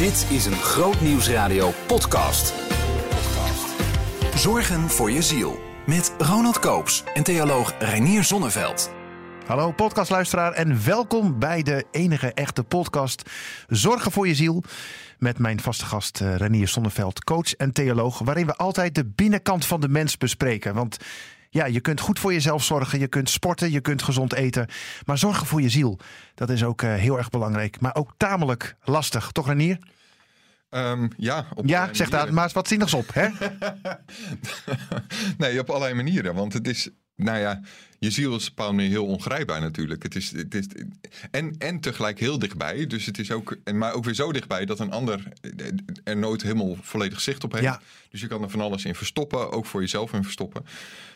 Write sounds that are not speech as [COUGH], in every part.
Dit is een Groot Nieuwsradio podcast. Zorgen voor je ziel. Met Ronald Koops en theoloog Reinier Zonneveld. Hallo podcastluisteraar en welkom bij de enige echte podcast Zorgen voor je ziel. Met mijn vaste gast eh, Renier Zonneveld, coach en theoloog. Waarin we altijd de binnenkant van de mens bespreken. Want ja, je kunt goed voor jezelf zorgen, je kunt sporten, je kunt gezond eten. Maar zorgen voor je ziel, dat is ook eh, heel erg belangrijk. Maar ook tamelijk lastig, toch Renier? Ehm, ja, op Ja, zeg daar maar eens wat zinnigs op. Hè? [LAUGHS] nee, op allerlei manieren. Want het is, nou ja, je ziel is op een bepaalde manier heel ongrijpbaar natuurlijk. Het is, het is, en, en tegelijk heel dichtbij. Dus het is ook, maar ook weer zo dichtbij dat een ander er nooit helemaal volledig zicht op heeft. Ja. Dus je kan er van alles in verstoppen, ook voor jezelf in verstoppen.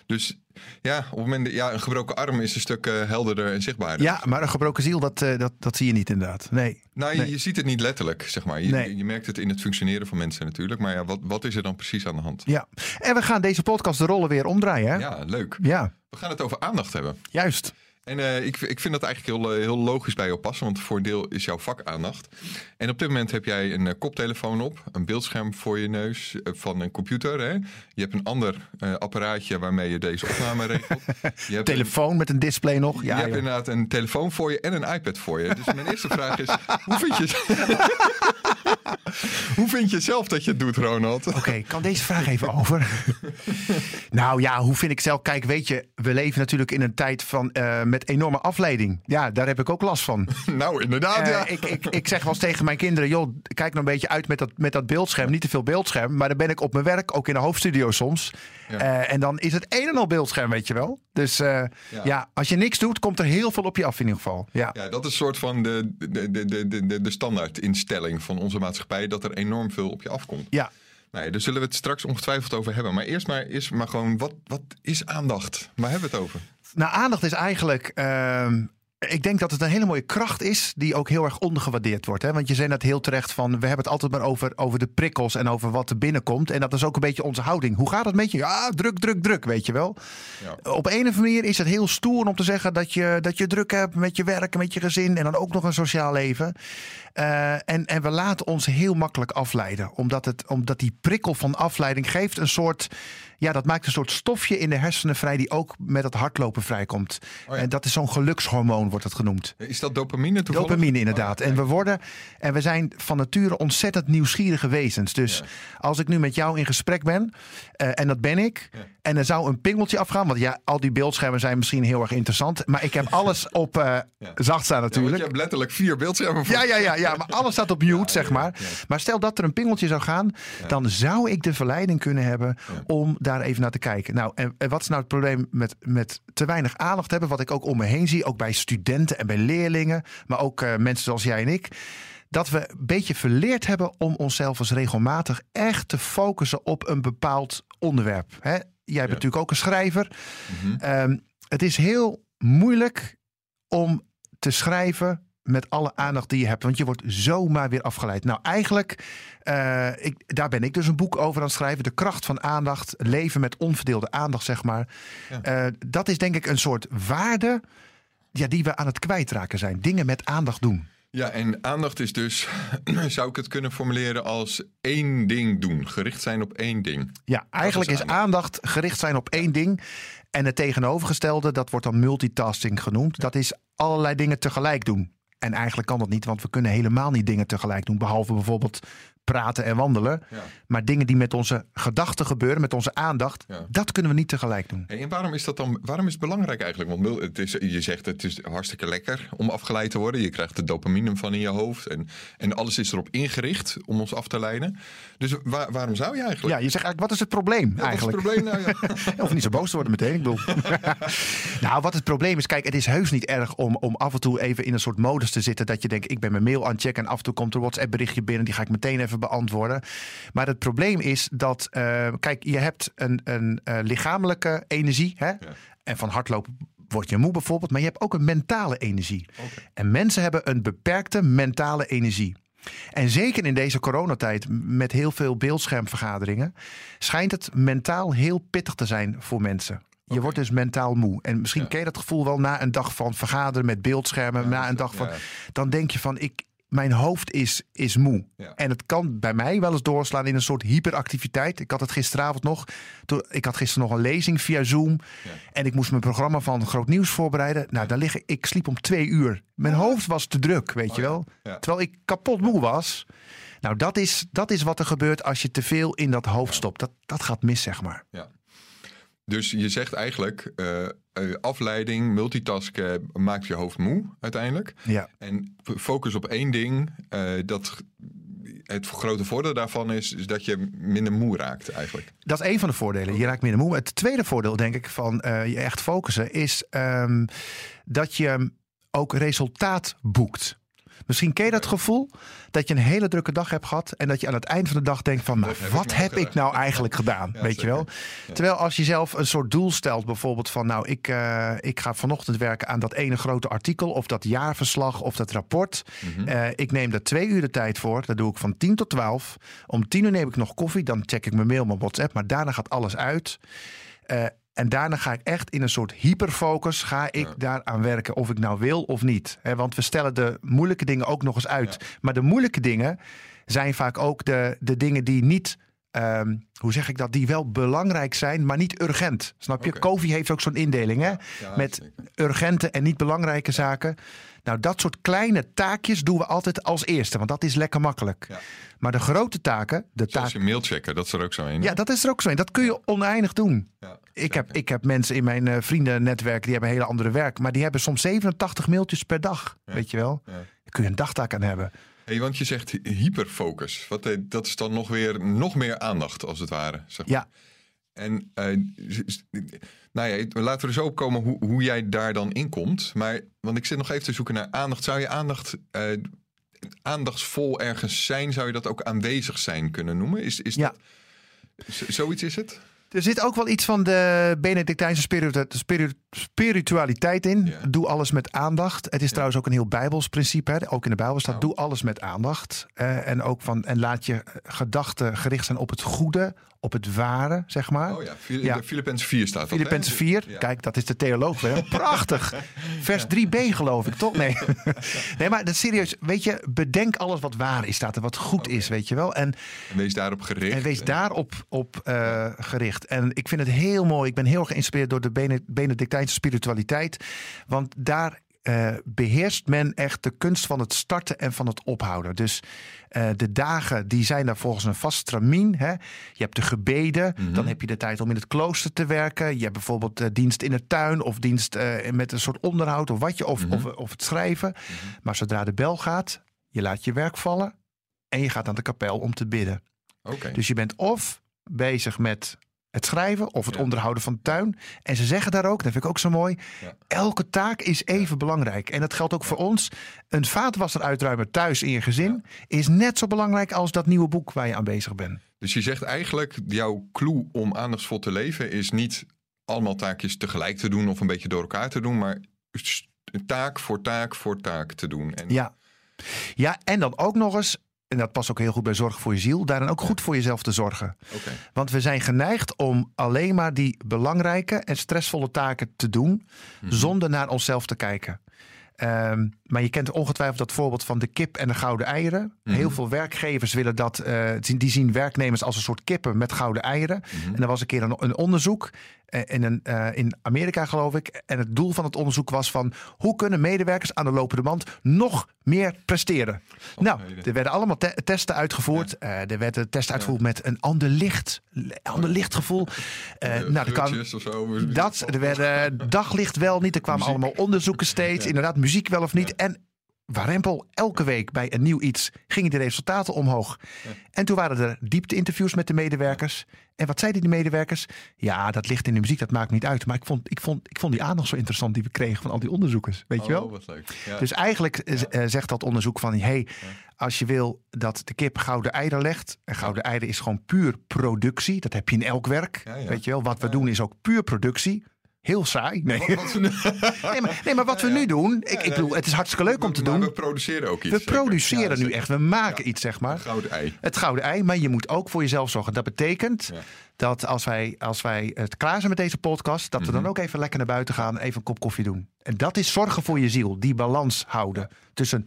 Dus ja, op het moment ja, een gebroken arm is een stuk eh, helderder en zichtbaarder. Ja, maar een gebroken ziel, dat, eh, dat, dat zie je niet inderdaad. Nee. Nou, je, ziet het niet letterlijk, zeg maar. Je, Nee. je merkt het in het functioneren van mensen natuurlijk. Maar ja, wat, wat is er dan precies aan de hand? Ja. En we gaan deze podcast de rollen weer omdraaien. Hè? Ja, leuk. ja We gaan het over aandacht hebben. juist. En eh, ik, ik vind dat eigenlijk heel, eh, heel logisch bij jou passen, want voor een deel is jouw vak aandacht. En op dit moment heb jij een eh, koptelefoon op, een beeldscherm voor je neus van een computer. Hè? Je hebt een ander apparaatje waarmee je deze opname [LAUGHS] regelt. Je hebt, Telefoon met een display nog. je Ja, hebt joh. inderdaad een telefoon voor je en een iPad voor je. Dus mijn eerste vraag is, [LAUGHS] hoe vind je, [LAUGHS] hoe vind je zelf dat je het doet, Ronald? Oké, kan deze vraag even over? nou ja, hoe vind ik zelf? Kijk, weet je, we leven natuurlijk in een tijd van, met enorme afleiding. Ja, daar heb ik ook last van. [LAUGHS] Nou, inderdaad, Eh, ja. ik, ik, ik zeg wel eens tegen mijn kinderen: joh, kijk nou een beetje uit met dat, met dat beeldscherm. Niet te veel beeldscherm. Maar dan ben ik op mijn werk, ook in de hoofdstudio soms. Ja. Eh, en dan is het een en al beeldscherm, weet je wel. Dus eh, ja. Ja. als je niks doet, komt er heel veel op je af in ieder geval. Ja. Ja, dat is een soort van de, de, de, de, de, de, standaardinstelling van onze maatschappij, dat er enorm veel op je afkomt. ja. Nou ja, daar zullen we het straks ongetwijfeld over hebben. Maar eerst maar, eerst maar gewoon, wat, wat is aandacht? Waar hebben we het over? Nou, aandacht is eigenlijk. ehm, ik denk dat het een hele mooie kracht is die ook heel erg ondergewaardeerd wordt. Hè? Want je zei net heel terecht van, we hebben het altijd maar over, over de prikkels en over wat er binnenkomt. En dat is ook een beetje onze houding. Hoe gaat het met je? Ja, druk, druk, druk, weet je wel. Ja. Op een of andere manier is het heel stoer om te zeggen dat je, dat je druk hebt met je werk met je gezin. En dan ook nog een sociaal leven. Eh, en, en we laten ons heel makkelijk afleiden. Omdat, het, omdat die prikkel van afleiding geeft een soort... Ja, dat maakt een soort stofje in de hersenen vrij... die ook met het hardlopen vrijkomt. Oh ja. En dat is zo'n gelukshormoon, wordt het genoemd. Is dat dopamine toevallig? Dopamine inderdaad. Oh, ja, en we worden en we zijn van nature ontzettend nieuwsgierige wezens. Dus Ja. als ik nu met jou in gesprek ben, eh, en dat ben ik, Ja. en er zou een pingeltje afgaan, want ja, al die beeldschermen zijn misschien heel erg interessant, maar ik heb alles [LAUGHS] op eh, zacht staan natuurlijk. je hebt letterlijk vier beeldschermen voor Ja, ja, ja, ja, maar alles staat op mute, [LAUGHS] zeg maar. Maar stel dat er een pingeltje zou gaan, dan zou ik de verleiding kunnen hebben om daar even naar te kijken. Nou, en, en wat is nou het probleem met, met te weinig aandacht hebben? Wat ik ook om me heen zie, ook bij studenten en bij leerlingen, maar ook eh, mensen zoals jij en ik. Dat we een beetje verleerd hebben om onszelf eens regelmatig echt te focussen op een bepaald onderwerp. Hè? Jij bent natuurlijk ook een schrijver. Mhm. Ehm, het is heel moeilijk om te schrijven met alle aandacht die je hebt. Want je wordt zomaar weer afgeleid. Nou, eigenlijk, eh, ik, daar ben ik dus een boek over aan het schrijven. De kracht van aandacht. Leven met onverdeelde aandacht, zeg maar. Ja. Eh, dat is denk ik een soort waarde ja, die we aan het kwijtraken zijn. Dingen met aandacht doen. Ja, en aandacht is dus, [CLEARS THROAT] zou ik het kunnen formuleren als één ding doen. Gericht zijn op één ding. Ja, eigenlijk is is aandacht gericht zijn op één ding. En het tegenovergestelde, dat wordt dan multitasking genoemd. Dat is allerlei dingen tegelijk doen. En eigenlijk kan dat niet, want we kunnen helemaal niet dingen tegelijk doen. Behalve bijvoorbeeld praten en wandelen. Ja. Maar dingen die met onze gedachten gebeuren, met onze aandacht, Ja. dat kunnen we niet tegelijk doen. En waarom is dat dan? Waarom is het belangrijk eigenlijk? Want het is, je zegt het is hartstikke lekker om afgeleid te worden. Je krijgt de dopamine van in je hoofd. En, en alles is erop ingericht om ons af te leiden. Dus waar- waarom zou je eigenlijk? Ja, je zegt eigenlijk, wat is het probleem Ja, wat is eigenlijk? het probleem? Nou, ja. [LAUGHS] Of niet zo boos te worden meteen. Ik bedoel. [LAUGHS] nou, wat het probleem is, kijk, het is heus niet erg om, om af en toe even in een soort modus te zitten. Dat je denkt, ik ben mijn mail aan het checken en af en toe komt er een WhatsApp berichtje binnen. Die ga ik meteen even beantwoorden. Maar het probleem is dat, eh, kijk, je hebt een, een eh, lichamelijke energie. Hè? En van hardlopen word je moe bijvoorbeeld. Maar je hebt ook een mentale energie. En mensen hebben een beperkte mentale energie. En zeker in deze coronatijd met heel veel beeldschermvergaderingen, schijnt het mentaal heel pittig te zijn voor mensen. Je wordt dus mentaal moe. En misschien Ja. ken je dat gevoel wel na een dag van vergaderen met beeldschermen, Ja, na een dag van. ja. Dan denk je van ik. mijn hoofd is, is moe. Ja. En het kan bij mij wel eens doorslaan in een soort hyperactiviteit. Ik had het gisteravond nog. Ik had gisteren nog een lezing via Zoom. Ja. En ik moest mijn programma van Groot Nieuws voorbereiden. Nou, daar lig ik, ik sliep om twee uur. Mijn hoofd was te druk, weet Oh je ja. wel. Ja. Terwijl ik kapot moe was. Nou, dat is, dat is wat er gebeurt als je te veel in dat hoofd stopt. Dat, dat gaat mis, zeg maar. Dus je zegt eigenlijk, eh, eh, afleiding, multitasken maakt je hoofd moe uiteindelijk. Ja. En focus op één ding, eh, dat het grote voordeel daarvan is, is dat je minder moe raakt eigenlijk. Dat is één van de voordelen. Je raakt minder moe. Het tweede voordeel, denk ik, van je echt focussen is ehm, dat je ook resultaat boekt. Misschien ken je dat gevoel dat je een hele drukke dag hebt gehad en dat je aan het eind van de dag denkt van, maar Wat heb ik nou eigenlijk gedaan? Ja, weet je wel? Terwijl als je zelf een soort doel stelt, bijvoorbeeld van, nou, ik, eh, ik ga vanochtend werken aan dat ene grote artikel of dat jaarverslag of dat rapport. Mhm. Eh, ik neem daar twee uur de tijd voor. Dat doe ik van 10 tot 12. Om 10 uur neem ik nog koffie. Dan check ik mijn mail, mijn WhatsApp. Maar daarna gaat alles uit. Eh, en daarna ga ik echt in een soort hyperfocus. Ga ik Ja. daaraan werken of ik nou wil of niet. Want we stellen de moeilijke dingen ook nog eens uit. Maar de moeilijke dingen zijn vaak ook de, de dingen die niet. ehm, hoe zeg ik dat? Die wel belangrijk zijn, maar niet urgent. Snap je? Kofi heeft ook zo'n indeling. Hè? Ja, met zeker. urgente en niet belangrijke zaken. Nou, dat soort kleine taakjes doen we altijd als eerste, want dat is lekker makkelijk. Ja. Maar de grote taken, de Zoals taak, je mail checken, dat is er ook zo een. ja, dat is er ook zo in. Dat kun je oneindig doen. Ja, Ik heb, ik heb mensen in mijn eh, vriendennetwerk die hebben een hele andere werk, maar die hebben soms 87 mailtjes per dag. Ja. Weet je wel? Ja. Daar kun je een dagtaak aan hebben. Hey, want je zegt hy- hyperfocus. Wat, eh, dat is dan nog weer nog meer aandacht, als het ware. Zeg maar. Ja, En eh, nou ja, laten we er zo op komen hoe, hoe jij daar dan in komt. Maar, want ik zit nog even te zoeken naar aandacht. Zou je aandacht eh, aandachtsvol ergens zijn? Zou je dat ook aanwezig zijn kunnen noemen? Is, is Ja. dat, zoiets is het? Er zit ook wel iets van de Benedictijnse spiritu- spiritu- spiritualiteit in. Ja. Doe alles met aandacht. Het is trouwens ook een heel Bijbels principe. Hè? Ook in de Bijbel staat: Oh. doe alles met aandacht. Eh, en ook van en laat je gedachten gericht zijn op het goede, op het ware, zeg maar. Oh ja, Fili- Ja. de Filippenzen 4 staat dat? Filippenzen 4, Ja. kijk, dat is de theoloog weer. [LAUGHS] Prachtig. Vers 3b geloof ik, toch? Nee. [LAUGHS] nee, maar dat serieus, weet je, bedenk alles wat waar is, staat er wat goed is, weet je wel. En En wees daarop gericht. en wees daarop op, eh, gericht. En ik vind het heel mooi. Ik ben heel erg geïnspireerd door de Bene- Benedictijnse spiritualiteit. Want daar eh, beheerst men echt de kunst van het starten en van het ophouden. Dus eh, de dagen die zijn daar volgens een vast stramien. Hè. Je hebt de gebeden, Mhm. dan heb je de tijd om in het klooster te werken. Je hebt bijvoorbeeld eh, dienst in de tuin of dienst met een soort onderhoud of wat je, of, Mhm. of, of het schrijven. Maar zodra de bel gaat, je laat je werk vallen en je gaat naar de kapel om te bidden. Dus je bent of bezig met het schrijven of het Ja. onderhouden van de tuin. En ze zeggen daar ook, dat vind ik ook zo mooi, Ja. elke taak is even belangrijk. En dat geldt ook voor ons. Een vaatwasser uitruimen thuis in je gezin is net zo belangrijk als dat nieuwe boek waar je aan bezig bent. Dus je zegt eigenlijk, jouw clue om aandachtsvol te leven is niet allemaal taakjes tegelijk te doen of een beetje door elkaar te doen, maar taak voor taak voor taak te doen. En, Ja. ja, en dan ook nog eens, en dat past ook heel goed bij zorg voor je ziel, daarin ook goed voor jezelf te zorgen. Want we zijn geneigd om alleen maar die belangrijke en stressvolle taken te doen, zonder naar onszelf te kijken. Ehm, maar je kent ongetwijfeld dat voorbeeld van de kip en de gouden eieren. Heel veel werkgevers willen dat, eh, die zien werknemers als een soort kippen met gouden eieren. En er was een keer een, een onderzoek in, een, eh, in Amerika, geloof ik. En het doel van het onderzoek was van hoe kunnen medewerkers aan de lopende band nog meer presteren. nou, er werden allemaal te- testen uitgevoerd. Eh, er werden testen uitgevoerd met een ander licht, ander lichtgevoel. [LAUGHS] Eh, Eh, nou, dat kan, zo. dat, er werden [LAUGHS] daglicht wel niet. Er kwamen Muziek. allemaal onderzoeken steeds. Inderdaad, muziek wel of niet. En Warempel, elke week bij een nieuw iets gingen de resultaten omhoog. En toen waren er diepte-interviews met de medewerkers. En wat zeiden die medewerkers? Ja, dat licht in de muziek, dat maakt niet uit. Maar ik vond, ik vond, ik vond die aandacht zo interessant die we kregen van al die onderzoekers. Weet je wel? Oh, wat leuk. Ja. Dus eigenlijk eh, eh, zegt dat onderzoek van... hey, als je wil dat de kip gouden eieren legt... en gouden eieren is gewoon puur productie. Dat heb je in elk werk. Weet je wel, wat we doen is ook puur productie. Heel saai. Nee, nee, maar, nee, maar wat we nu doen... Ik, ik bedoel, het is hartstikke leuk om te Maar doen. we produceren ook iets. We produceren nu echt. We maken iets, zeg maar. Gouden ei. Het gouden ei, maar je moet ook voor jezelf zorgen. Dat betekent dat als wij, als wij het klaar zijn met deze podcast, dat we Mhm. dan ook even lekker naar buiten gaan, even een kop koffie doen. En dat is zorgen voor je ziel, die balans houden tussen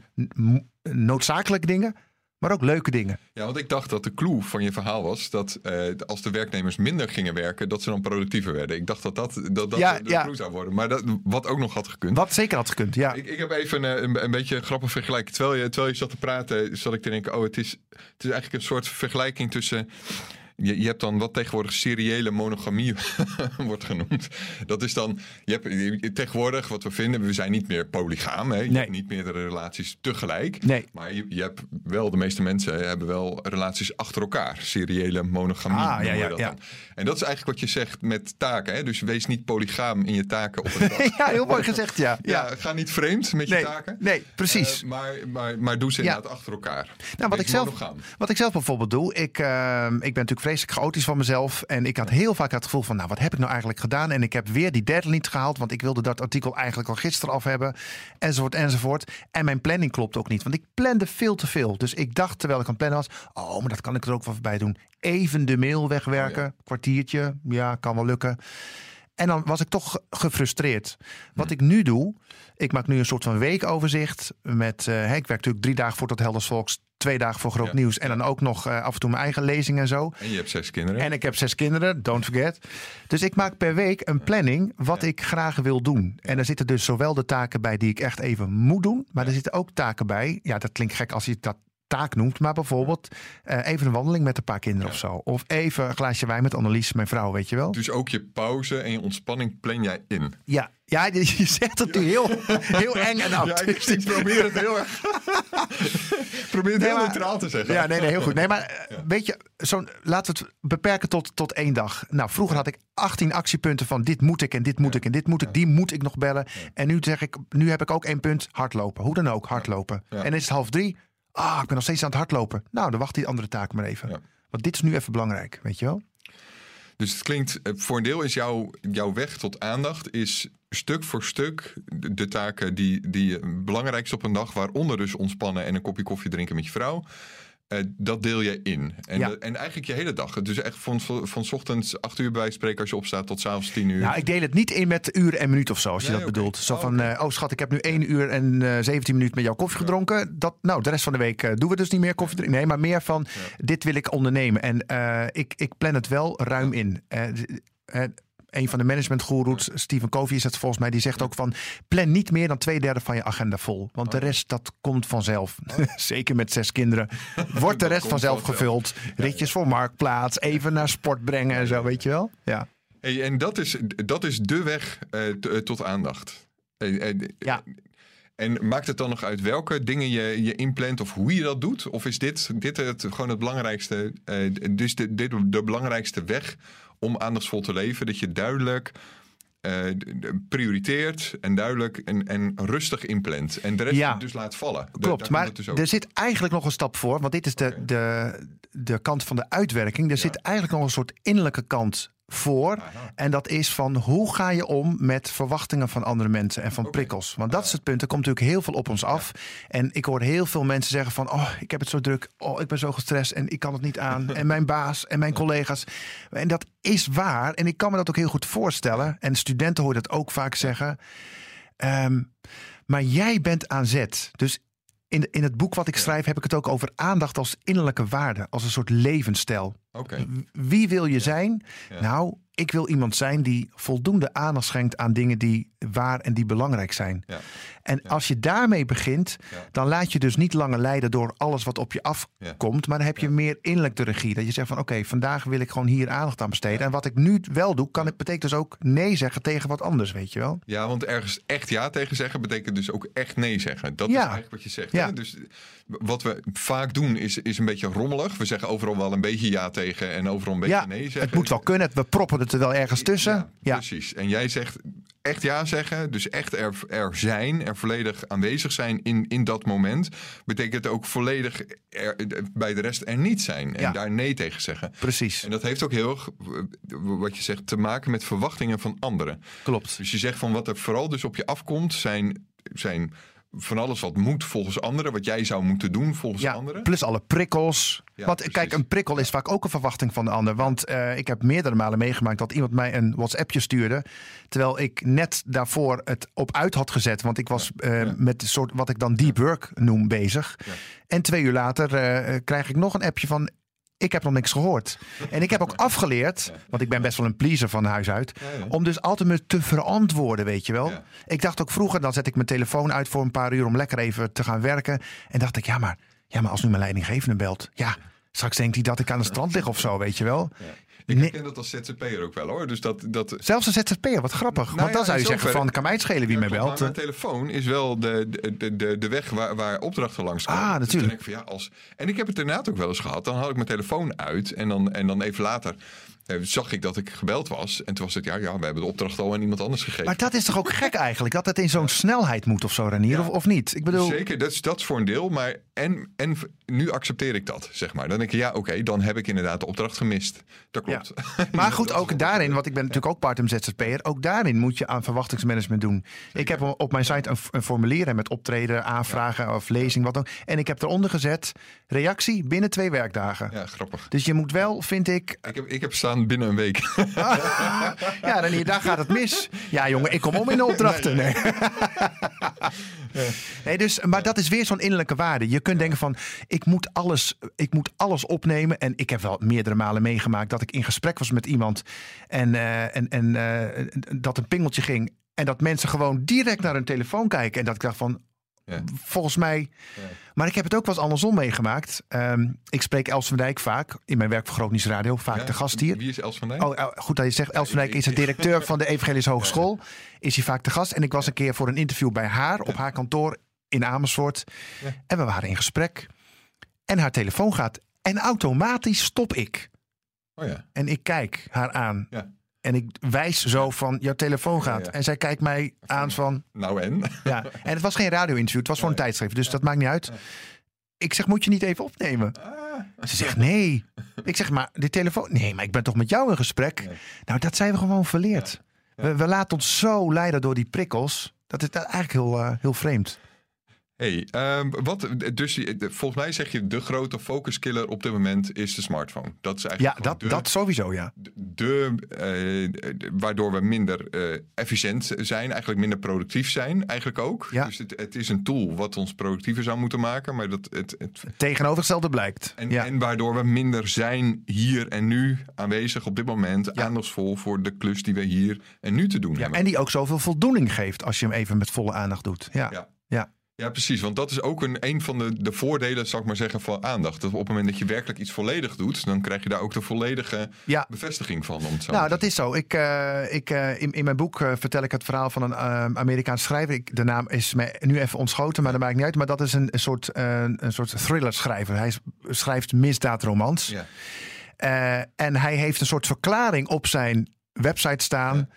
noodzakelijke dingen, maar ook leuke dingen. Ja, want ik dacht dat de clue van je verhaal was dat eh, als de werknemers minder gingen werken, dat ze dan productiever werden. Ik dacht dat dat, dat, dat Ja, de ja. clue zou worden. Maar dat, wat ook nog had gekund. Wat zeker had gekund, ja. Ik, ik heb even een, een, een beetje een grappig vergelijking. Terwijl je, terwijl je zat te praten, zat ik te denken: oh, het is, het is eigenlijk een soort vergelijking tussen. Je, je hebt dan wat tegenwoordig seriële monogamie [LAUGHS] wordt genoemd. Dat is dan, je hebt tegenwoordig wat we vinden, we zijn niet meer polygaam. Hè? Je Nee. hebt niet meerdere relaties tegelijk. Nee. Maar je, je hebt wel, de meeste mensen hebben wel relaties achter elkaar. Seriële monogamie Ah, ja, ja, dat ja. En dat is eigenlijk wat je zegt met taken. Hè? Dus wees niet polygaam in je taken op een [LAUGHS] dag. Ja, heel mooi gezegd, [LAUGHS] ja. Ja, ga niet vreemd met je taken. nee, precies. Eh, maar, maar, maar doe ze Ja. inderdaad achter elkaar. Nou, wat Wees ik, zelf, monogaam. wat ik zelf bijvoorbeeld doe, ik, eh, ik ben natuurlijk vreselijk chaotisch van mezelf. En ik had heel vaak het gevoel van, nou, wat heb ik nou eigenlijk gedaan? En ik heb weer die deadline niet gehaald, want ik wilde dat artikel eigenlijk al gisteren af hebben. Enzovoort, enzovoort. En mijn planning klopt ook niet, want ik plande veel te veel. Dus ik dacht, terwijl ik aan het plannen was, oh, maar dat kan ik er ook wel bij doen. Even de mail wegwerken, Oh kwartiertje, ja, kan wel lukken. En dan was ik toch ge- gefrustreerd. Wat ik nu doe, ik maak nu een soort van weekoverzicht. Met, eh, ik werk natuurlijk drie dagen voor tot Helders Volks, twee dagen voor Groot Ja. Nieuws. En dan ook nog eh, af en toe mijn eigen lezing en zo. En je hebt zes kinderen. En ik heb zes kinderen, don't forget. Dus ik maak per week een planning wat ik graag wil doen. En er zitten dus zowel de taken bij die ik echt even moet doen. Maar er zitten ook taken bij. Ja, dat klinkt gek als je dat taak noemt. Maar bijvoorbeeld eh, even een wandeling met een paar kinderen Ja. of zo. Of even een glaasje wijn met Annelies, mijn vrouw, weet je wel. Dus ook je pauze en je ontspanning plan jij in. Ja, ja je zegt het nu heel, heel eng en Ja, ik, probeer het heel erg. [LAUGHS] probeer het Nee, heel maar- neutraal te zeggen. Ja, nee, nee, heel goed. Nee, maar eh, weet je, zo'n, laten we het beperken tot, tot één dag. Nou, vroeger had ik 18 actiepunten van dit moet ik en dit moet ik en dit moet ik. Die moet ik nog bellen. En nu zeg ik, nu heb ik ook één punt, hardlopen. Hoe dan ook, hardlopen. En is het half drie. Ah, ik ben nog steeds aan het hardlopen. Nou, dan wacht die andere taak maar even. Ja. Want dit is nu even belangrijk, weet je wel? Dus het klinkt, eh, voor een deel is jouw, jouw weg tot aandacht is stuk voor stuk de, taken die, die eh, belangrijkst op een dag, waaronder dus ontspannen en een kopje koffie drinken met je vrouw. Eh, dat deel je in. En, Ja. de- en eigenlijk je hele dag. Dus echt van, van 's ochtends 8 uur bij spreken als je opstaat tot 's avonds 10 uur. Nou, ik deel het niet in met uren en minuten of zo, als je dat bedoelt. Zo Oh, van, eh, oh schat, ik heb nu 1 uur en eh 17 minuten met jouw koffie gedronken. Dat, nou, de rest van de week eh, doen we dus niet meer koffie drinken. Nee, maar meer van, dit wil ik ondernemen. En ik, ik plan het wel ruim in. Een van de managementgoeroes, Stephen Covey is het volgens mij, die zegt ook van, plan niet meer dan twee derde van je agenda vol. Want Oh. de rest, dat komt vanzelf. [LAUGHS] Zeker met zes kinderen. [LAUGHS] Wordt de rest vanzelf gevuld. Ritjes voor Marktplaats, even naar sport brengen en zo, weet je wel? Ja. Hey, en dat is, dat is de weg eh, eh, tot aandacht. Ja. En maakt het dan nog uit welke dingen je, je inplant of hoe je dat doet? Of is dit, dit het, gewoon het belangrijkste, eh, dus de, dit de belangrijkste weg om aandachtsvol te leven? Dat je duidelijk eh, prioriteert en duidelijk en, en rustig inplant. En de rest Ja. dus laat vallen. Klopt, maar dus er zit eigenlijk nog een stap voor. Want dit is de, de, de kant van de uitwerking. Er zit eigenlijk nog een soort innerlijke kant voor. En dat is van hoe ga je om met verwachtingen van andere mensen en van prikkels. Want dat is het punt. Er komt natuurlijk heel veel op ons af. En ik hoor heel veel mensen zeggen van... oh, ik heb het zo druk. Oh, ik ben zo gestrest en ik kan het niet aan. [LAUGHS] en mijn baas en mijn collega's. En dat is waar. En ik kan me dat ook heel goed voorstellen. En studenten hoor je dat ook vaak zeggen. Ehm, maar jij bent aan zet. Dus in, in het boek wat ik schrijf heb ik het ook over aandacht als innerlijke waarde. Als een soort levensstijl. Wie wil je zijn? Ja. Nou, ik wil iemand zijn die voldoende aandacht schenkt aan dingen die waar en die belangrijk zijn. Ja. En als je daarmee begint, dan laat je dus niet langer leiden door alles wat op je afkomt. Maar dan heb je meer innerlijk de regie. Dat je zegt van oké, vandaag wil ik gewoon hier aandacht aan besteden. En wat ik nu wel doe, kan ik betekent dus ook nee zeggen tegen wat anders, weet je wel? Ja, want ergens echt ja tegen zeggen betekent dus ook echt nee zeggen. Dat is eigenlijk wat je zegt. Ja. Hè? Dus wat we vaak doen is, is een beetje rommelig. We zeggen overal wel een beetje ja tegen en overal een beetje Ja, nee zeggen. het moet wel kunnen. We proppen het er wel ergens tussen. Ja, Ja, precies. En jij zegt echt ja zeggen, dus echt er, er zijn, er volledig aanwezig zijn in, in dat moment, betekent ook volledig er, bij de rest er niet zijn en Ja. daar nee tegen zeggen. precies. En dat heeft ook heel erg, wat je zegt, te maken met verwachtingen van anderen. Klopt. Dus je zegt van wat er vooral dus op je afkomt, zijn, zijn van alles wat moet volgens anderen, wat jij zou moeten doen volgens Ja, anderen. plus alle prikkels. Ja, want precies. kijk, een prikkel is vaak ook een verwachting van de ander. Want eh, ik heb meerdere malen meegemaakt dat iemand mij een WhatsAppje stuurde. Terwijl ik net daarvoor het op uit had gezet. Want ik was eh, Ja. met een soort wat ik dan deep work noem bezig. En twee uur later eh, krijg ik nog een appje van. Ik heb nog niks gehoord. En ik heb ook [LAUGHS] afgeleerd, want ik ben best wel een pleaser van huis uit, om dus altijd me te verantwoorden, weet je wel. Ik dacht ook vroeger, dan zet ik mijn telefoon uit voor een paar uur om lekker even te gaan werken. En dacht ik, ja maar, ja, maar als nu mijn leidinggevende belt, ja, straks denkt hij dat ik aan het strand lig of zo, weet je wel. Ik herken dat als ZZP'er ook wel hoor. Dus dat, dat, Zelfs een ZZP'er, wat grappig. Nou Want dan ja, zou je zeggen van, kan mij het schelen wie mij belt. Maar mijn telefoon is wel de, de, de, de weg waar, waar opdrachten langs komen. Ah, Dus natuurlijk. dan denk ik van, ja, als... En ik heb het inderdaad ook wel eens gehad. Dan had ik mijn telefoon uit en dan, en dan even later eh, zag ik dat ik gebeld was. En toen was het, ja, ja, we hebben de opdracht al aan iemand anders gegeven. Maar dat is toch ook gek eigenlijk, dat het in zo'n snelheid moet of zo, Renier, of, of niet? Ik bedoel, Zeker, dat is, dat is voor een deel. Maar en, en nu accepteer ik dat, zeg maar. Dan denk ik, ja, oké, dan heb ik inderdaad de opdracht gemist. Dat klopt. [LAUGHS] Maar goed, Dat is ook daarin, want ik ben natuurlijk ook part-time ZZP'er, ook daarin moet je aan verwachtingsmanagement doen. Ik heb op mijn site een, een formulier hè, met optreden, aanvragen of lezing, wat dan. En ik heb eronder gezet, reactie binnen twee werkdagen. Ja, grappig. Dus je moet wel, vind ik, Ik heb, ik heb staan binnen een week. [LAUGHS] ja, Renier, daar gaat het mis. Ja, jongen, ik kom om in de opdrachten. Nee. [LAUGHS] Nee, dus, maar dat is weer zo'n innerlijke waarde. Je kunt denken van, ik moet, alles, ik moet alles opnemen. En ik heb wel meerdere malen meegemaakt dat ik in gesprek was met iemand. En, eh, en, en eh, dat een pingeltje ging. En dat mensen gewoon direct naar hun telefoon kijken. En dat ik dacht van, Ja. volgens mij... Maar ik heb het ook wel eens andersom meegemaakt. Ehm, ik spreek Els van Dijk vaak, in mijn werk voor Groot Nieuws Radio, vaak Ja, de gast hier. Wie is Els van Dijk? Oh, goed dat je zegt. Els van Dijk is de directeur van de Evangelische Hogeschool. Is hij vaak te gast. En ik was een keer voor een interview bij haar op haar kantoor in Amersfoort. En we waren in gesprek. En haar telefoon gaat. En automatisch stop ik. Oh ja. En ik kijk haar aan. Ja. En ik wijs zo van, jouw telefoon gaat. ja. En zij kijkt mij aan van, Nou en? ja. [LAUGHS] En het was geen radio-interview, het was voor een tijdschrift. Dus dat maakt niet uit. Ik zeg, moet je niet even opnemen? Ze zegt, nee. Ik zeg, maar de telefoon... Nee, maar ik ben toch met jou in gesprek? Nee. Nou, dat zijn we gewoon verleerd. We, we laten ons zo leiden door die prikkels. Dat is eigenlijk heel, eh, heel vreemd. Hey, ehm, wat, dus je- volgens mij zeg je de grote focuskiller op dit moment is de smartphone. Dat is Ja, eigenlijk dat, gewoon de, dat sowieso, ja. de, eh, de- waardoor we minder eh, efficiënt zijn, eigenlijk minder productief zijn, eigenlijk ook. Ja. Dus het, het is een tool wat ons productiever zou moeten maken, maar dat het, het Tegenovergestelde blijkt. en, ja. en waardoor we minder zijn hier en nu aanwezig op dit moment, aandachtsvol voor de klus die we hier en nu te doen ja, hebben. en die ook zoveel voldoening geeft als je hem even met volle aandacht doet. Ja, Ja. Ja. Precies. Want dat is ook een, een van de, de voordelen, zou ik maar zeggen, van aandacht. Dat op het moment dat je werkelijk iets volledig doet, dan krijg je daar ook de volledige Ja. bevestiging van. Om zo Nou, dat is zo. Ik, eh, ik, eh, in, in mijn boek eh, vertel ik het verhaal van een Amerikaans schrijver. Ik, de naam is mij nu even ontschoten, maar dat maakt niet uit. Maar dat is een, een soort, een soort thriller-schrijver. Hij schrijft misdaadromans. Ja. En hij heeft een soort verklaring op zijn website staan.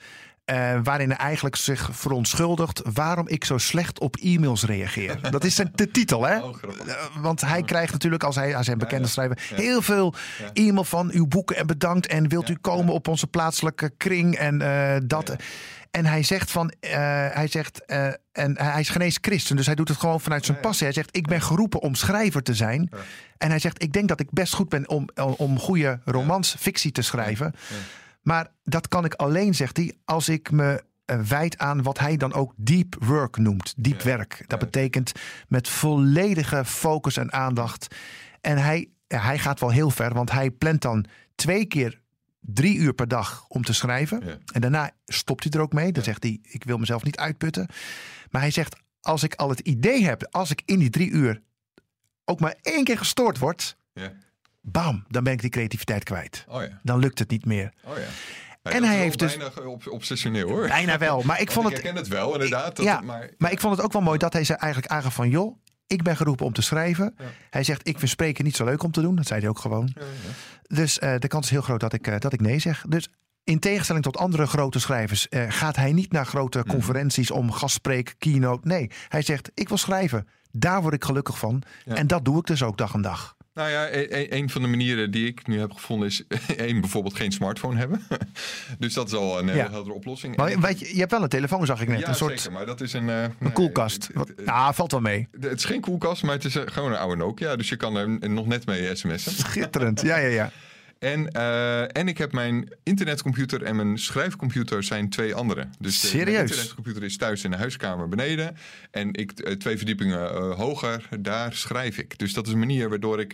Eh, waarin hij eigenlijk zich verontschuldigt waarom ik zo slecht op e-mails reageer. Dat is zijn, de titel, hè? Oh. Eh, want hij krijgt natuurlijk, als hij, hij een bekende ja. schrijver, heel veel e-mail van uw boeken en bedankt. En wilt u komen op onze plaatselijke kring en eh, dat. En hij zegt van, hij zegt, en hij is genees christen, dus hij doet het gewoon vanuit zijn passie. Hij zegt, ik ben geroepen om schrijver te zijn. En hij zegt, ik denk dat ik best goed ben om, om goede romans, fictie te schrijven. Maar dat kan ik alleen, zegt hij, als ik me eh, wijd aan wat hij dan ook deep work noemt. Diep werk. Dat betekent met volledige focus en aandacht. En hij, hij gaat wel heel ver, want hij plant dan twee keer drie uur per dag om te schrijven. Ja. En daarna stopt hij er ook mee. Dan zegt hij, ik wil mezelf niet uitputten. Maar hij zegt, als ik al het idee heb, als ik in die drie uur ook maar één keer gestoord word, Ja. Bam, dan ben ik die creativiteit kwijt. Oh ja. Dan lukt het niet meer. Oh ja. En hij is heeft dus- bijna obsessioneel hoor. Bijna wel. Maar ik vond ik het. herken het wel, inderdaad. Dat, ja, maar, maar ik vond het ook wel mooi dat hij ze eigenlijk aangaf van joh. Ik ben geroepen om te schrijven. Hij zegt, ik vind spreken niet zo leuk om te doen. Dat zei hij ook gewoon. Dus eh, de kans is heel groot dat ik, eh, dat ik nee zeg. Dus in tegenstelling tot andere grote schrijvers... eh, gaat hij niet naar grote Mhm. conferenties om gastspreek, keynote. Nee, hij zegt, ik wil schrijven. Daar word ik gelukkig van. En dat doe ik dus ook dag en dag. Nou ja, e- e- een van de manieren die ik nu heb gevonden is [LAUGHS] één, bijvoorbeeld geen smartphone hebben. [LAUGHS] dus dat is al een hele Ja. heldere oplossing. Maar weet je, je hebt wel een telefoon, zag ik net. ja, een soort zeker, maar dat is een... eh, een koelkast. het- het- nou, valt wel mee. het is geen koelkast, maar het is eh, gewoon een oude Nokia. Dus je kan er nog net mee sms'en. Schitterend. Ja, ja, ja. En, eh, en ik heb mijn internetcomputer en mijn schrijfcomputer zijn twee andere. Dus eh, Serieus? mijn internetcomputer is thuis in de huiskamer beneden. En ik eh, twee verdiepingen hoger, daar schrijf ik. Dus dat is een manier waardoor ik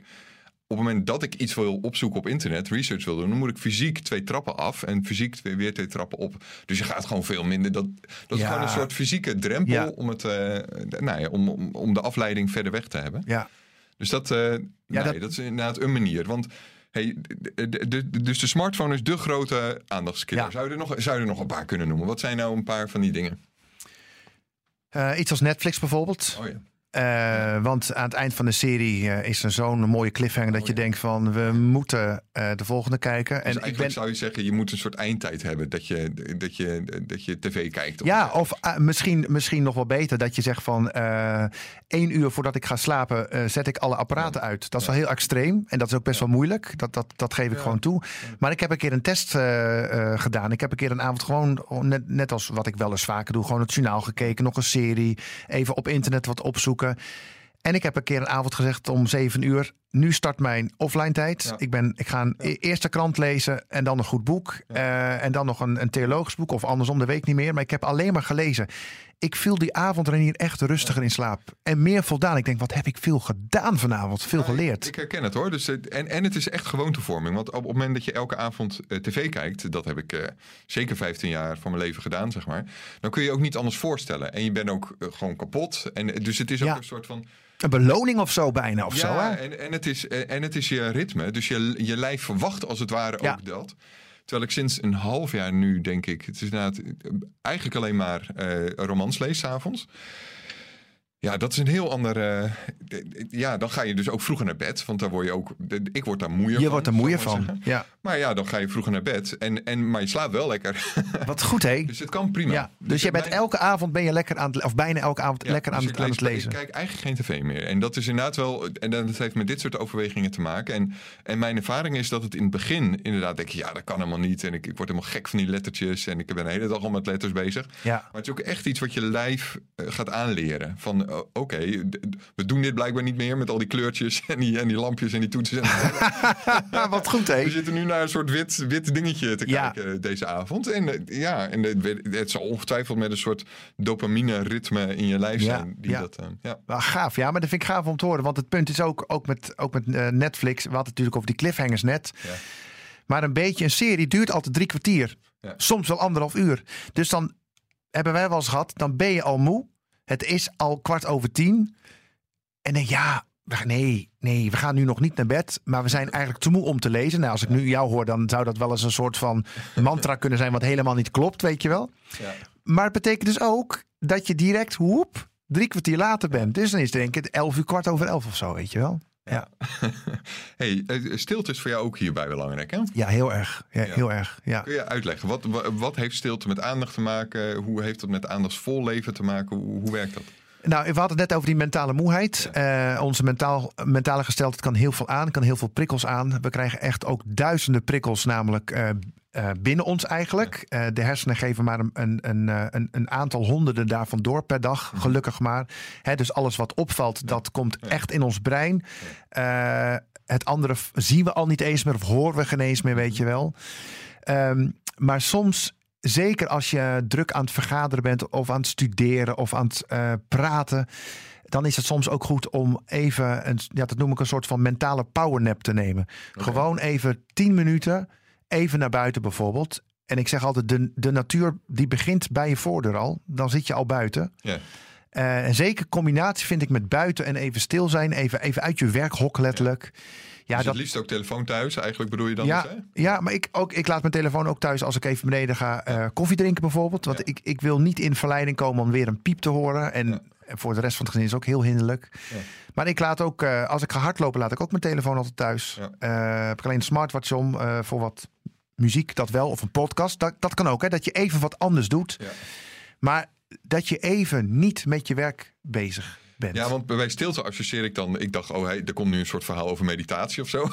op het moment dat ik iets wil opzoeken op internet, research wil doen, dan moet ik fysiek twee trappen af en fysiek twee, weer twee trappen op. Dus je gaat gewoon veel minder. Dat, dat is gewoon een soort fysieke drempel Ja. om, het, eh, nou ja, om, om, om de afleiding verder weg te hebben. ja. Dus dat, nee, dat- dat... is inderdaad een manier. Want hey, de- de- de- dus de smartphone is de grote aandachtskiller. Ja. Zou, je er nog, zou je er nog een paar kunnen noemen? Wat zijn nou een paar van die dingen? Eh, iets als Netflix bijvoorbeeld. Oh ja. Eh, want aan het eind van de serie eh, is er zo'n mooie cliffhanger dat Oh je ja. denkt van we moeten eh, de volgende kijken. Dus en ik ben, zou je zeggen, je moet een soort eindtijd hebben dat je, dat je, dat je tv kijkt. of ja, of misschien, misschien nog wel beter dat je zegt van één uur voordat ik ga slapen zet ik alle apparaten uit. Dat is wel heel extreem en dat is ook best wel moeilijk. Dat, dat, dat geef ik gewoon toe. Maar ik heb een keer een test gedaan. Ik heb een keer een avond gewoon, net, net als wat ik wel eens vaker doe, gewoon het journaal gekeken, nog een serie, even op internet wat opzoeken. En ik heb een keer een avond gezegd om zeven uur. Nu start mijn offline tijd. Ja. Ik, ben, ik ga een eerste krant lezen en dan een goed boek. eh, en dan nog een, een theologisch boek of andersom, dat weet ik niet meer. Maar ik heb alleen maar gelezen. Ik viel die avond Renier echt rustiger in slaap. En meer voldaan. Ik denk, wat heb ik veel gedaan vanavond. Veel ik- geleerd. Ik herken het hoor. Dus, het- en, en het is echt gewoontevorming. Want op het moment dat je elke avond eh, tv kijkt, dat heb ik eh, zeker 15 jaar van mijn leven gedaan, zeg maar. Dan kun je ook niet anders voorstellen. En je bent ook eh, gewoon kapot. En, eh, dus het is ook Ja. een soort van. Een beloning of zo bijna. Of zo, hè? en, en, het is, eh, en het is je ritme. Dus je, je lijf verwacht als het ware Ja. ook dat. Terwijl ik sinds een half jaar nu, denk ik, het is eh, eigenlijk alleen maar eh romans lees 's avonds. Ja, dat is een heel ander. eh, ja, dan ga je dus ook vroeger naar bed. Want daar word je ook. Ik word daar moeier van. Je wordt er moeier van. zeggen. Ja. Maar ja, dan ga je vroeger naar bed. En, en, maar je slaapt wel lekker. [LAUGHS] Wat goed, hè? dus het kan prima. Ja. Dus je bent elke avond ben je lekker aan het, of bijna elke avond ja, lekker aan dus het, aan het lezen. Ik kijk eigenlijk geen tv meer. En dat is inderdaad wel. En dat heeft met dit soort overwegingen te maken. En, en mijn ervaring is dat het in het begin inderdaad denk je, ja, dat kan helemaal niet. En ik, ik word helemaal gek van die lettertjes. En ik ben de hele dag al met letters bezig. Ja. Maar het is ook echt iets wat je lijf eh, gaat aanleren. Van eh, oké, d- we doen dit blijkbaar niet meer met al die kleurtjes en die, en die lampjes en die toetsen. En [LAUGHS] Wat goed, hè? we zitten nu naar een soort wit, wit dingetje te Ja. kijken deze avond. En eh, ja, en het zal ongetwijfeld met een soort dopamine ritme in je lijf Ja, zijn. Die ja. Dat, eh, ja. Gaaf, ja, maar dat vind ik gaaf om te horen. Want het punt is ook, ook met, ook met eh, Netflix. We hadden natuurlijk over die cliffhangers net. Ja. Maar een beetje een serie duurt altijd drie kwartier. Ja. Soms wel anderhalf uur. Dus dan hebben wij wel eens gehad, dan ben je al moe. Het is al kwart over tien. En dan ja, nee, nee, we gaan nu nog niet naar bed. Maar we zijn eigenlijk te moe om te lezen. Nou, als ik nu jou hoor, dan zou dat wel eens een soort van mantra [LAUGHS] kunnen zijn. Wat helemaal niet klopt, weet je wel. Ja. Maar het betekent dus ook dat je direct, hoep, drie kwartier later bent. Dus dan is het denk ik elf uur, kwart over elf of zo, weet je wel. Ja, [LAUGHS] Hey, stilte is voor jou ook hierbij belangrijk, hè? ja heel erg. Ja, Ja. Heel erg, ja. Kun je uitleggen, wat, wat, heeft stilte met aandacht te maken? Hoe heeft het met aandachtsvol leven te maken? Hoe, hoe werkt dat? Nou, we hadden het net over die mentale moeheid. Eh, onze mentaal, mentale gesteldheid kan heel veel aan, kan heel veel prikkels aan. We krijgen echt ook duizenden prikkels, namelijk eh, eh, binnen ons eigenlijk. De hersenen geven maar een, een, een, een, een aantal honderden daarvan door per dag, gelukkig maar. Hè, dus alles wat opvalt, dat komt echt in ons brein. Het andere zien we al niet eens meer of horen we geen eens meer, weet je wel. Ehm, maar soms zeker als je druk aan het vergaderen bent of aan het studeren of aan het eh, praten, dan is het soms ook goed om even, een, ja, dat noem ik een soort van mentale powernap te nemen. Gewoon even 10 minuten, even naar buiten bijvoorbeeld. En ik zeg altijd, de, de natuur die begint bij je voordeur al. Dan zit je al buiten. Ja. Eh, en zeker combinatie vind ik met buiten en even stil zijn. Even, even uit je werkhok letterlijk. Ja, dus dat, het liefst ook telefoon thuis, eigenlijk bedoel je dan? ja, dus, hè? ja, maar ik, ook, ik laat mijn telefoon ook thuis als ik even beneden ga eh, koffie drinken bijvoorbeeld. Want Ja. ik, ik wil niet in verleiding komen om weer een piep te horen. En Ja. voor de rest van het gezin is het ook heel hinderlijk. Ja. Maar ik laat ook, eh, als ik ga hardlopen, laat ik ook mijn telefoon altijd thuis. Eh, heb ik alleen een smartwatch om voor wat muziek, dat wel. Of een podcast, dat, dat kan ook. Hè, dat je even wat anders doet. Ja. Maar dat je even niet met je werk bezig bent. Ja, want bij stilte associeer ik dan... Ik dacht, oh, hey, er komt nu een soort verhaal over meditatie of zo.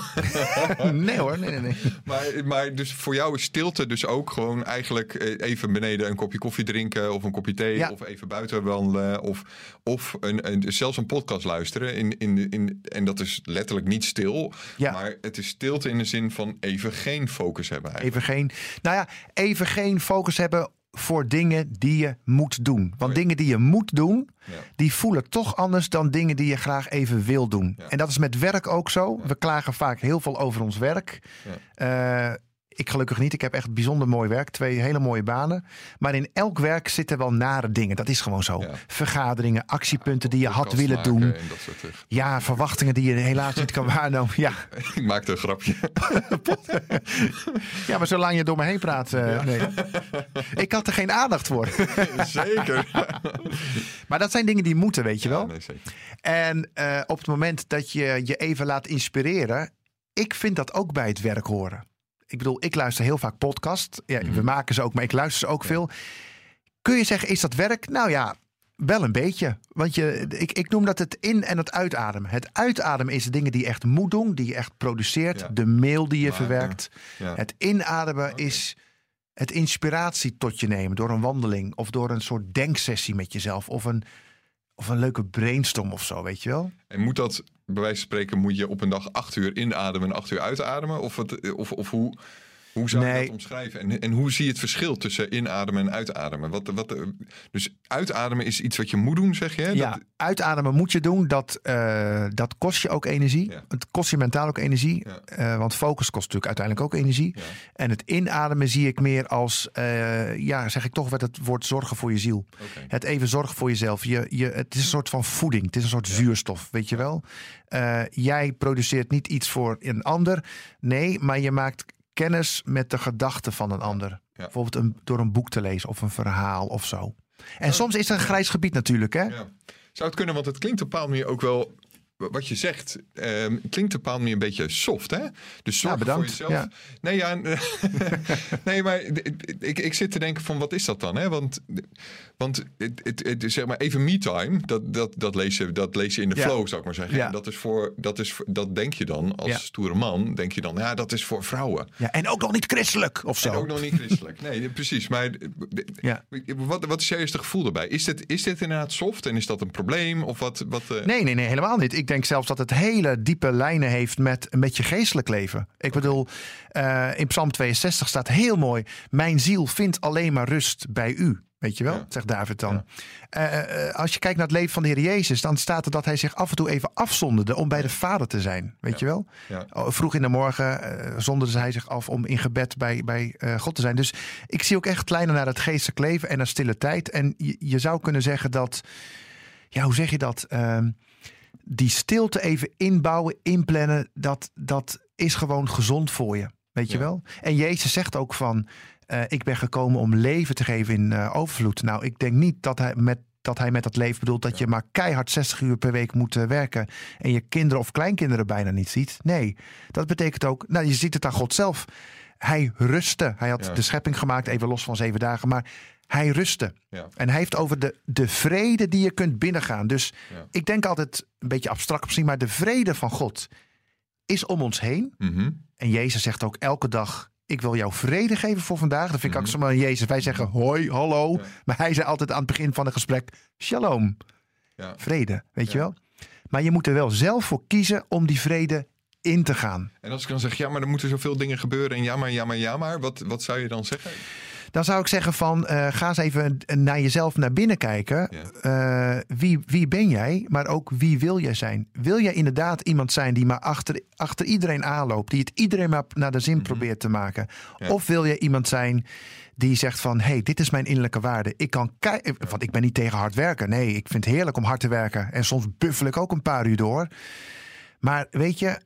[LAUGHS] nee hoor, nee, nee, nee. [LAUGHS] maar, maar dus voor jou is stilte dus ook gewoon eigenlijk eh, even beneden een kopje koffie drinken... of een kopje thee, Ja. of even buiten wandelen... of, of een, een, zelfs een podcast luisteren. In, in, in, en dat is letterlijk niet stil, Ja. maar het is stilte in de zin van even geen focus hebben eigenlijk. Even geen, nou ja, even geen focus hebben voor dingen die je moet doen. Want dingen die je moet doen, Ja. die voelen toch anders dan dingen die je graag even wil doen. Ja. En dat is met werk ook zo. We klagen vaak heel veel over ons werk. Eh, ik gelukkig niet. Ik heb echt bijzonder mooi werk. Twee hele mooie banen. Maar in elk werk zitten wel nare dingen. Dat is gewoon zo. Ja. Vergaderingen, actiepunten die je had willen doen. Dat soort. Ja, verwachtingen die je helaas niet kan [LAUGHS] waarnemen. Ja, Ik maakte een grapje. [LAUGHS] ja maar zolang je door me heen praat. eh, nee. Ik had er geen aandacht voor. [LAUGHS] Zeker. Maar dat zijn dingen die moeten, weet je wel. Ja, nee, zeker. En eh, op het moment dat je je even laat inspireren, ik vind dat ook bij het werk horen. Ik bedoel, ik luister heel vaak podcast. Ja, Mhm. We maken ze ook, maar ik luister ze ook veel. Kun je zeggen, is dat werk? Nou ja, wel een beetje. Want je, ik, ik noem dat het in- en het uitademen. Het uitademen is de dingen die je echt moet doen, die je echt produceert. Ja. De mail die je verwerkt. Ja. Het inademen is het inspiratie tot je nemen door een wandeling of door een soort denksessie met jezelf of een, of een leuke brainstorm of zo, weet je wel? En moet dat, bij wijze van spreken, moet je op een dag acht uur inademen en acht uur uitademen? Of, of, of hoe, hoe zou je dat omschrijven? En, en hoe zie je het verschil tussen inademen en uitademen? Wat, wat, eh, dus uitademen is iets wat je moet doen, zeg je? hè? Ja, Dat- uitademen moet je doen. Dat, eh, dat kost je ook energie. Ja. Het kost je mentaal ook energie. Ja. Eh, want focus kost natuurlijk uiteindelijk ook energie. Ja. En het inademen zie ik meer als, ja, zeg ik toch met het woord zorgen voor je ziel. Het even zorgen voor jezelf. Je, je, het is een soort van voeding. Het is een soort zuurstof, weet je wel. Jij produceert niet iets voor een ander. Nee, maar je maakt kennis met de gedachten van een ander. Bijvoorbeeld een, door een boek te lezen of een verhaal of zo. En soms is er een grijs gebied natuurlijk, hè? Ja. Zou het kunnen, want het klinkt op een bepaalde manier ook wel. Wat je zegt, ehm, klinkt op een een beetje soft, hè? Dus zorg Ja, bedankt. voor jezelf. Ja. Nee, ja, [LAUGHS] nee, maar ik, ik zit te denken van wat is dat dan? Hè? Want, want het, het, het, zeg maar even me-time, dat, dat, dat, lees je, dat lees je in de Ja. flow, zou ik maar zeggen. Ja. Dat, is voor, dat, is, voor- dat denk je dan als stoere man, denk je dan, ja, dat is voor vrouwen. Ja, en ook nog niet christelijk of zo. En ook nog niet christelijk. Nee, precies. Maar Ja. wat, wat is jouw eerste gevoel daarbij? Is dit, is dit inderdaad soft en is dat een probleem? Of wat, wat, eh, Nee, nee, nee, helemaal niet. Ik denk zelfs dat het hele diepe lijnen heeft met, met je geestelijk leven. Ik bedoel, eh, in Psalm 62 staat heel mooi: Mijn ziel vindt alleen maar rust bij u. Weet je wel, Ja. zegt David dan. Ja. Eh, eh, als je kijkt naar het leven van de Heer Jezus, dan staat er dat hij zich af en toe even afzonderde om bij de Vader te zijn. Weet je wel? Oh, Vroeg in de morgen zonderde hij zich af om in gebed bij, bij God te zijn. Dus ik zie ook echt lijnen naar het geestelijk leven en naar stille tijd. En je, je zou kunnen zeggen dat, ja, hoe zeg je dat? Die stilte even inbouwen, inplannen, dat, dat is gewoon gezond voor je. Weet je wel? En Jezus zegt ook van, eh, ik ben gekomen om leven te geven in eh, overvloed. Nou, ik denk niet dat hij met dat hij met dat leven bedoelt dat je maar keihard 60 uur per week moet eh, werken en je kinderen of kleinkinderen bijna niet ziet. Nee, dat betekent ook, nou je ziet het aan God zelf. Hij rustte. Hij had Ja. de schepping gemaakt, even los van zeven dagen, maar hij rustte. Ja. En hij heeft over de, de vrede die je kunt binnengaan. Dus Ja. ik denk altijd, een beetje abstract misschien, maar de vrede van God is om ons heen. Mhm. En Jezus zegt ook elke dag: Ik wil jou vrede geven voor vandaag. Dat vind ik ook Mhm. zo maar Jezus. Wij zeggen hoi, hallo. Ja. Maar hij zei altijd aan het begin van het gesprek: Shalom, Ja. vrede. Weet je wel? Maar je moet er wel zelf voor kiezen om die vrede in te gaan. En als ik dan zeg, ja, maar er moeten zoveel dingen gebeuren en ja, maar, ja, maar, ja, maar, wat, wat zou je dan zeggen? Dan zou ik zeggen van eh, ga eens even naar jezelf naar binnen kijken. Ja. Eh, wie, wie ben jij, maar ook wie wil jij zijn? Wil jij inderdaad iemand zijn die maar achter, achter iedereen aanloopt, die het iedereen maar naar de zin probeert te maken? Ja. Of wil je iemand zijn die zegt van hé, hey, dit is mijn innerlijke waarde. Ik kan want ik ben niet tegen hard werken. Nee, ik vind het heerlijk om hard te werken. En soms buffel ik ook een paar uur door. Maar weet je,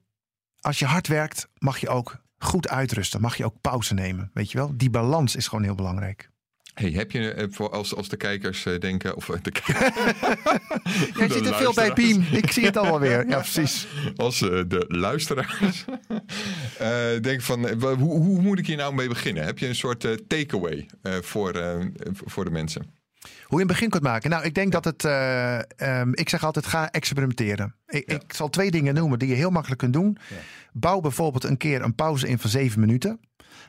als je hard werkt, mag je ook goed uitrusten. Mag je ook pauze nemen. Weet je wel? Die balans is gewoon heel belangrijk. Hey, heb je, eh, voor als, als de kijkers eh, denken, of eh, de, [LAUGHS] Jij de zit er veel bij. Piem. Ik zie het allemaal weer. Ja, precies. als eh, de luisteraars [LAUGHS] eh denken van, hoe, hoe moet ik hier nou mee beginnen? Heb je een soort eh, takeaway eh, voor, eh, voor de mensen? Hoe je een begin kunt maken. Nou, ik denk dat het. eh, ehm, ik zeg altijd: ga experimenteren. Ik, Ja. ik zal twee dingen noemen die je heel makkelijk kunt doen. Ja. Bouw bijvoorbeeld een keer een pauze in van zeven minuten.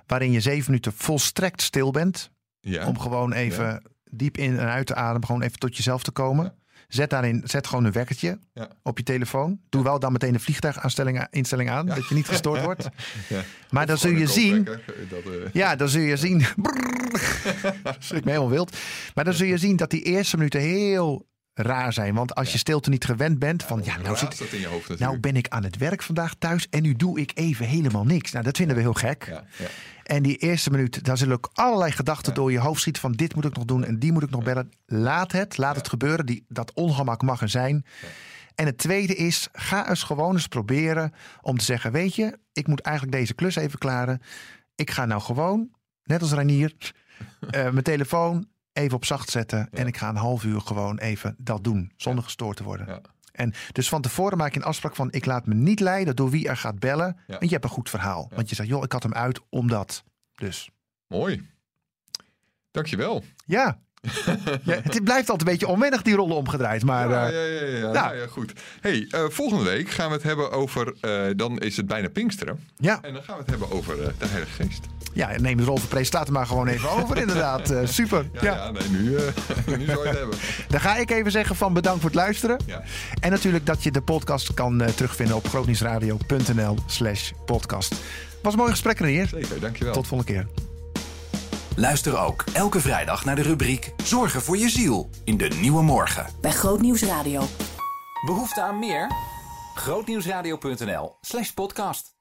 Waarin je zeven minuten volstrekt stil bent. Ja. Om gewoon even diep in en uit te ademen. Gewoon even tot jezelf te komen. Zet daarin, zet gewoon een wekkertje Ja. op je telefoon. Doe wel dan meteen een vliegtuiginstelling instelling aan. Dat je niet gestoord wordt. [LAUGHS] Ja. Maar dan zul je zien. Dat, eh, Ja, dan zul je zien. [LAUGHS] Schrik me helemaal wild. Maar dan zul je zien dat die eerste minuten heel raar zijn. Want als je stilte niet gewend bent, van ja, nou, zit, dat in je hoofd nou ben ik aan het werk vandaag thuis en nu doe ik even helemaal niks. Nou, dat vinden we heel gek. En die eerste minuut, daar zullen ook allerlei gedachten door je hoofd schieten van dit moet ik nog doen en die moet ik nog bellen. Laat het, laat het gebeuren. Die, dat ongemak mag er zijn. En het tweede is, ga eens gewoon eens proberen om te zeggen, weet je, ik moet eigenlijk deze klus even klaren. Ik ga nou gewoon, net als Ranier, [LAUGHS] eh, mijn telefoon even op zacht zetten. En ik ga een half uur gewoon even dat doen, zonder gestoord te worden. En dus van tevoren maak je een afspraak van, ik laat me niet leiden door wie er gaat bellen. Ja. Want je hebt een goed verhaal. Want je zegt, joh, ik had hem uit omdat. Dus Mooi. Dankjewel. ja. Ja het blijft altijd een beetje onwennig, die rollen omgedraaid. Maar ja, eh, ja, ja, ja, nou. ja, goed. Hey, eh, volgende week gaan we het hebben over, eh, dan is het bijna Pinksteren. ja, En dan gaan we het hebben over de Heilige Geest. ja, neem de rol van presentator maar gewoon even over, [LAUGHS] inderdaad. Super. Ja, Ja, nee, nu, [LAUGHS] nu zou je het hebben. Dan ga ik even zeggen van bedankt voor het luisteren. Ja. En natuurlijk dat je de podcast kan terugvinden op grootnieuwsradio.nl slash podcast. Was een mooi gesprek, Renier. Zeker, dankjewel. Tot volgende keer. Luister ook elke vrijdag naar de rubriek Zorgen voor je ziel in de Nieuwe Morgen. Bij Grootnieuws Radio. Behoefte aan meer? Grootnieuwsradio.nl slash podcast.